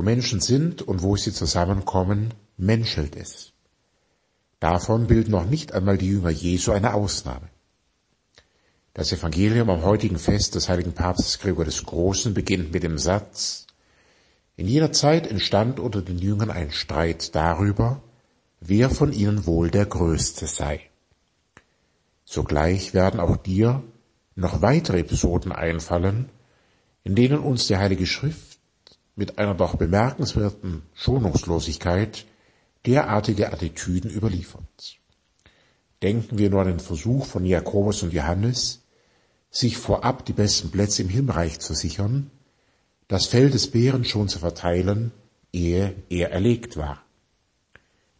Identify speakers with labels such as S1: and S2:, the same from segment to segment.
S1: Wo Menschen sind und wo sie zusammenkommen, menschelt es. Davon bilden noch nicht einmal die Jünger Jesu eine Ausnahme. Das Evangelium am heutigen Fest des heiligen Papstes Gregor des Großen beginnt mit dem Satz, in jener Zeit entstand unter den Jüngern ein Streit darüber, wer von ihnen wohl der Größte sei. Sogleich werden auch dir noch weitere Episoden einfallen, in denen uns die Heilige Schrift mit einer doch bemerkenswerten Schonungslosigkeit derartige Attitüden überliefert. Denken wir nur an den Versuch von Jakobus und Johannes, sich vorab die besten Plätze im Himmelreich zu sichern, das Fell des Bären schon zu verteilen, ehe er erlegt war.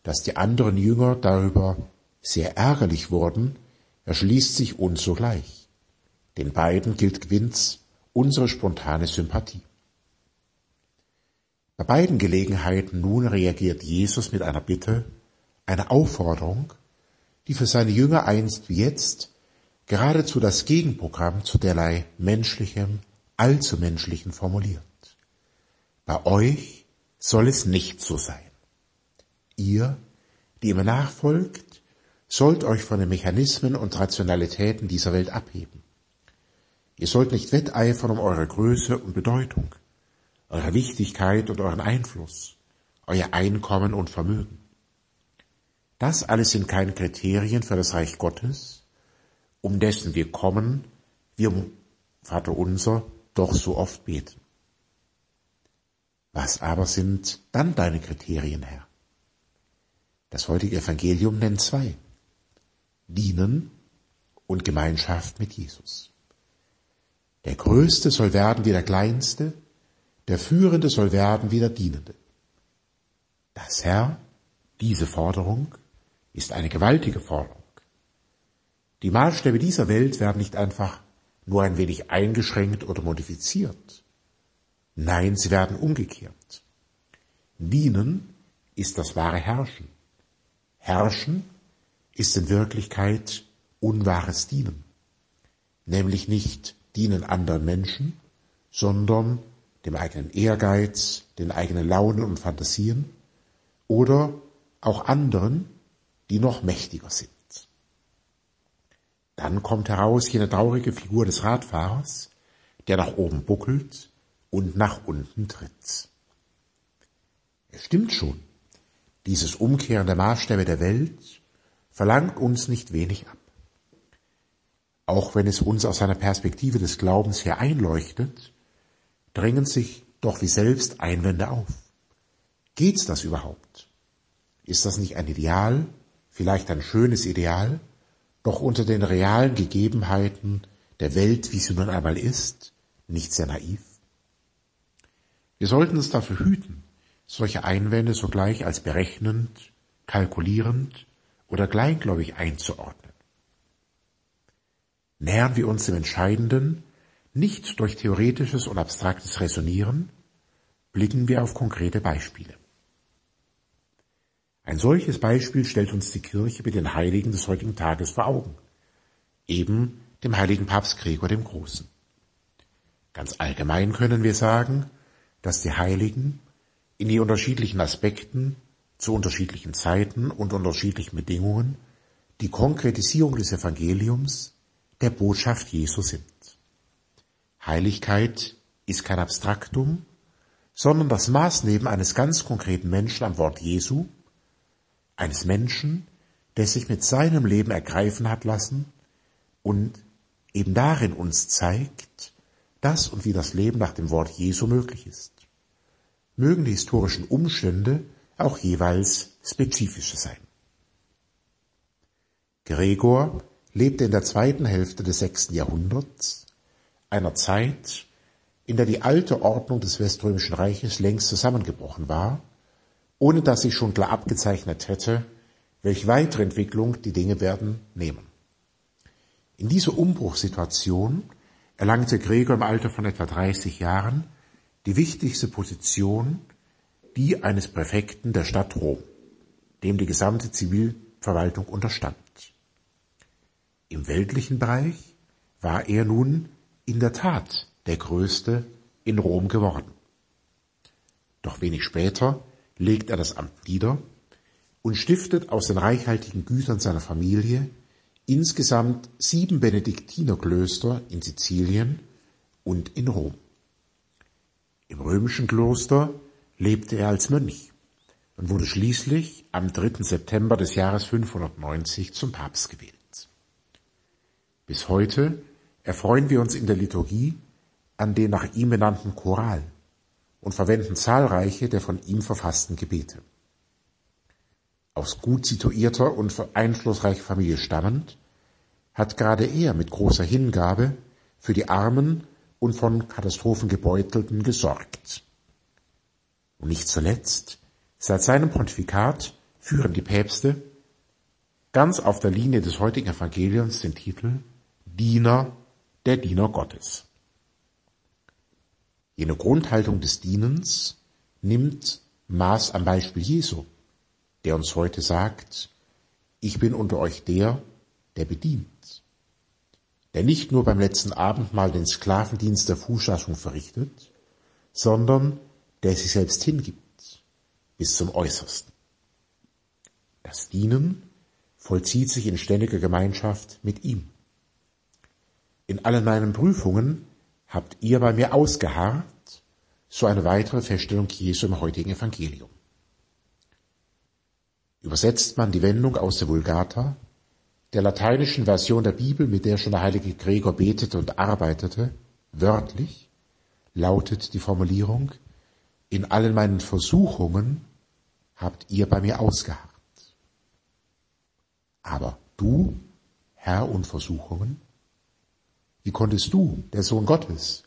S1: Dass die anderen Jünger darüber sehr ärgerlich wurden, erschließt sich uns sogleich. Den beiden gilt gewinns unsere spontane Sympathie. Bei beiden Gelegenheiten nun reagiert Jesus mit einer Bitte, einer Aufforderung, die für seine Jünger einst wie jetzt geradezu das Gegenprogramm zu derlei menschlichem, allzu menschlichen formuliert. Bei euch soll es nicht so sein. Ihr, die ihm nachfolgt, sollt euch von den Mechanismen und Rationalitäten dieser Welt abheben. Ihr sollt nicht wetteifern um eure Größe und Bedeutung eure Wichtigkeit und euren Einfluss, euer Einkommen und Vermögen. Das alles sind keine Kriterien für das Reich Gottes, um dessen wir kommen, wir Vater unser doch so oft beten. Was aber sind dann deine Kriterien, Herr? Das heutige Evangelium nennt zwei. Dienen und Gemeinschaft mit Jesus. Der Größte soll werden wie der Kleinste, der Führende soll werden wie der Dienende. Das Herr, diese Forderung, ist eine gewaltige Forderung. Die Maßstäbe dieser Welt werden nicht einfach nur ein wenig eingeschränkt oder modifiziert. Nein, sie werden umgekehrt. Dienen ist das wahre Herrschen. Herrschen ist in Wirklichkeit unwahres Dienen. Nämlich nicht dienen anderen Menschen, sondern dem eigenen Ehrgeiz, den eigenen Launen und Fantasien oder auch anderen, die noch mächtiger sind. Dann kommt heraus jene traurige Figur des Radfahrers, der nach oben buckelt und nach unten tritt. Es stimmt schon, dieses Umkehren der Maßstäbe der Welt verlangt uns nicht wenig ab. Auch wenn es uns aus einer Perspektive des Glaubens her einleuchtet, drängen sich doch wie selbst Einwände auf. Geht's das überhaupt? Ist das nicht ein Ideal, vielleicht ein schönes Ideal, doch unter den realen Gegebenheiten der Welt, wie sie nun einmal ist, nicht sehr naiv? Wir sollten uns dafür hüten, solche Einwände sogleich als berechnend, kalkulierend oder kleingläubig einzuordnen. Nähern wir uns dem Entscheidenden, nicht durch theoretisches und abstraktes Resonieren blicken wir auf konkrete Beispiele. Ein solches Beispiel stellt uns die Kirche mit den Heiligen des heutigen Tages vor Augen, eben dem heiligen Papst Gregor dem Großen. Ganz allgemein können wir sagen, dass die Heiligen in die unterschiedlichen Aspekten zu unterschiedlichen Zeiten und unterschiedlichen Bedingungen die Konkretisierung des Evangeliums der Botschaft Jesu sind. Heiligkeit ist kein Abstraktum, sondern das Maßleben eines ganz konkreten Menschen am Wort Jesu, eines Menschen, der sich mit seinem Leben ergreifen hat lassen und eben darin uns zeigt, dass und wie das Leben nach dem Wort Jesu möglich ist. Mögen die historischen Umstände auch jeweils spezifische sein. Gregor lebte in der zweiten Hälfte des sechsten Jahrhunderts einer Zeit, in der die alte Ordnung des Weströmischen Reiches längst zusammengebrochen war, ohne dass sich schon klar abgezeichnet hätte, welche weitere Entwicklung die Dinge werden nehmen. In dieser Umbruchssituation erlangte Gregor im Alter von etwa 30 Jahren die wichtigste Position, die eines Präfekten der Stadt Rom, dem die gesamte Zivilverwaltung unterstand. Im weltlichen Bereich war er nun in der Tat der Größte in Rom geworden. Doch wenig später legt er das Amt nieder und stiftet aus den reichhaltigen Gütern seiner Familie insgesamt sieben Benediktinerklöster in Sizilien und in Rom. Im römischen Kloster lebte er als Mönch und wurde schließlich am 3. September des Jahres 590 zum Papst gewählt. Bis heute erfreuen wir uns in der Liturgie an den nach ihm benannten Choral und verwenden zahlreiche der von ihm verfassten Gebete. Aus gut situierter und einflussreicher Familie stammend, hat gerade er mit großer Hingabe für die Armen und von Katastrophen gebeutelten gesorgt. Und nicht zuletzt, seit seinem Pontifikat führen die Päpste ganz auf der Linie des heutigen Evangeliums den Titel Diener der Diener Gottes. Jene Grundhaltung des Dienens nimmt Maß am Beispiel Jesu, der uns heute sagt, ich bin unter euch der, der bedient, der nicht nur beim letzten Abendmahl den Sklavendienst der Fußwaschung verrichtet, sondern der sich selbst hingibt bis zum Äußersten. Das Dienen vollzieht sich in ständiger Gemeinschaft mit ihm. In allen meinen Prüfungen habt ihr bei mir ausgeharrt, so eine weitere Feststellung Jesu im heutigen Evangelium. Übersetzt man die Wendung aus der Vulgata, der lateinischen Version der Bibel, mit der schon der heilige Gregor betete und arbeitete, wörtlich, lautet die Formulierung, in allen meinen Versuchungen habt ihr bei mir ausgeharrt. Aber du, Herr und Versuchungen, wie konntest du, der Sohn Gottes,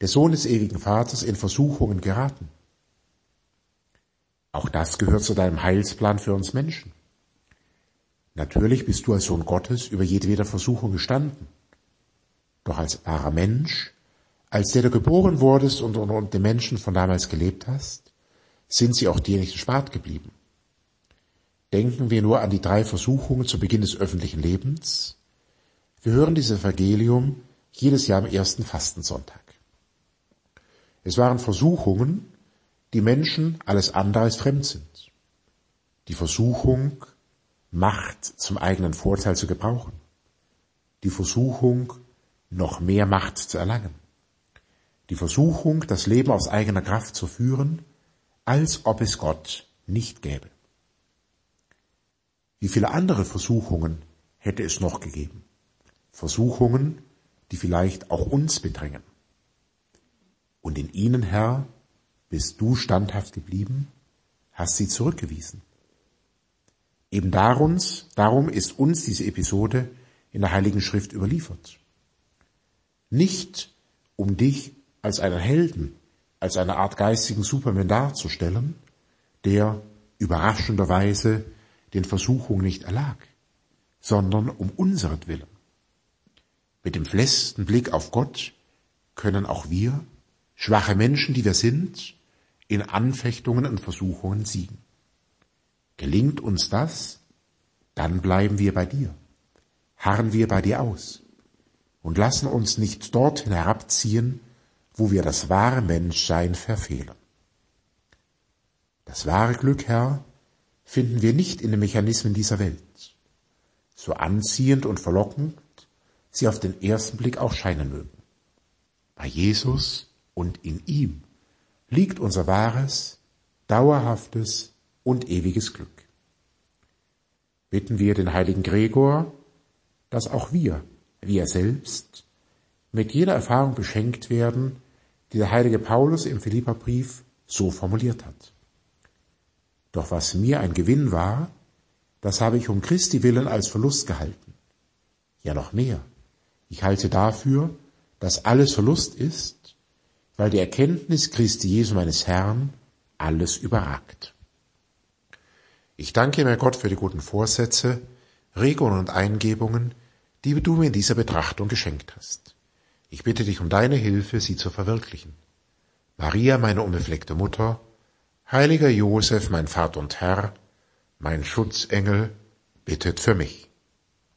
S1: der Sohn des ewigen Vaters, in Versuchungen geraten? Auch das gehört zu deinem Heilsplan für uns Menschen. Natürlich bist du als Sohn Gottes über jedwede Versuchung gestanden. Doch als wahrer Mensch, als der du geboren wurdest und unter den Menschen von damals gelebt hast, sind sie auch dir nicht erspart geblieben. Denken wir nur an die drei Versuchungen zu Beginn des öffentlichen Lebens. Wir hören dieses Evangelium jedes Jahr am ersten Fastensonntag. Es waren Versuchungen, die Menschen alles andere als fremd sind. Die Versuchung, Macht zum eigenen Vorteil zu gebrauchen. Die Versuchung, noch mehr Macht zu erlangen. Die Versuchung, das Leben aus eigener Kraft zu führen, als ob es Gott nicht gäbe. Wie viele andere Versuchungen hätte es noch gegeben? Versuchungen, die vielleicht auch uns bedrängen. Und in ihnen, Herr, bist du standhaft geblieben, hast sie zurückgewiesen. Eben darums, darum ist uns diese Episode in der Heiligen Schrift überliefert. Nicht um dich als einen Helden, als eine Art geistigen Superman darzustellen, der überraschenderweise den Versuchungen nicht erlag, sondern um unseretwillen. Mit dem festen Blick auf Gott können auch wir, schwache Menschen, die wir sind, in Anfechtungen und Versuchungen siegen. Gelingt uns das, dann bleiben wir bei dir, harren wir bei dir aus und lassen uns nicht dorthin herabziehen, wo wir das wahre Menschsein verfehlen. Das wahre Glück, Herr, finden wir nicht in den Mechanismen dieser Welt, so anziehend und verlockend sie auf den ersten Blick auch scheinen mögen. Bei Jesus und in ihm liegt unser wahres, dauerhaftes und ewiges Glück. Bitten wir den heiligen Gregor, dass auch wir, wie er selbst, mit jeder Erfahrung beschenkt werden, die der heilige Paulus im Philipperbrief so formuliert hat. Doch was mir ein Gewinn war, das habe ich um Christi willen als Verlust gehalten. Ja noch mehr. Ich halte dafür, dass alles Verlust ist, weil die Erkenntnis Christi Jesu meines Herrn alles überragt. Ich danke mir Gott für die guten Vorsätze, Regungen und Eingebungen, die du mir in dieser Betrachtung geschenkt hast. Ich bitte dich um deine Hilfe, sie zu verwirklichen. Maria, meine unbefleckte Mutter, heiliger Josef, mein Vater und Herr, mein Schutzengel, bittet für mich.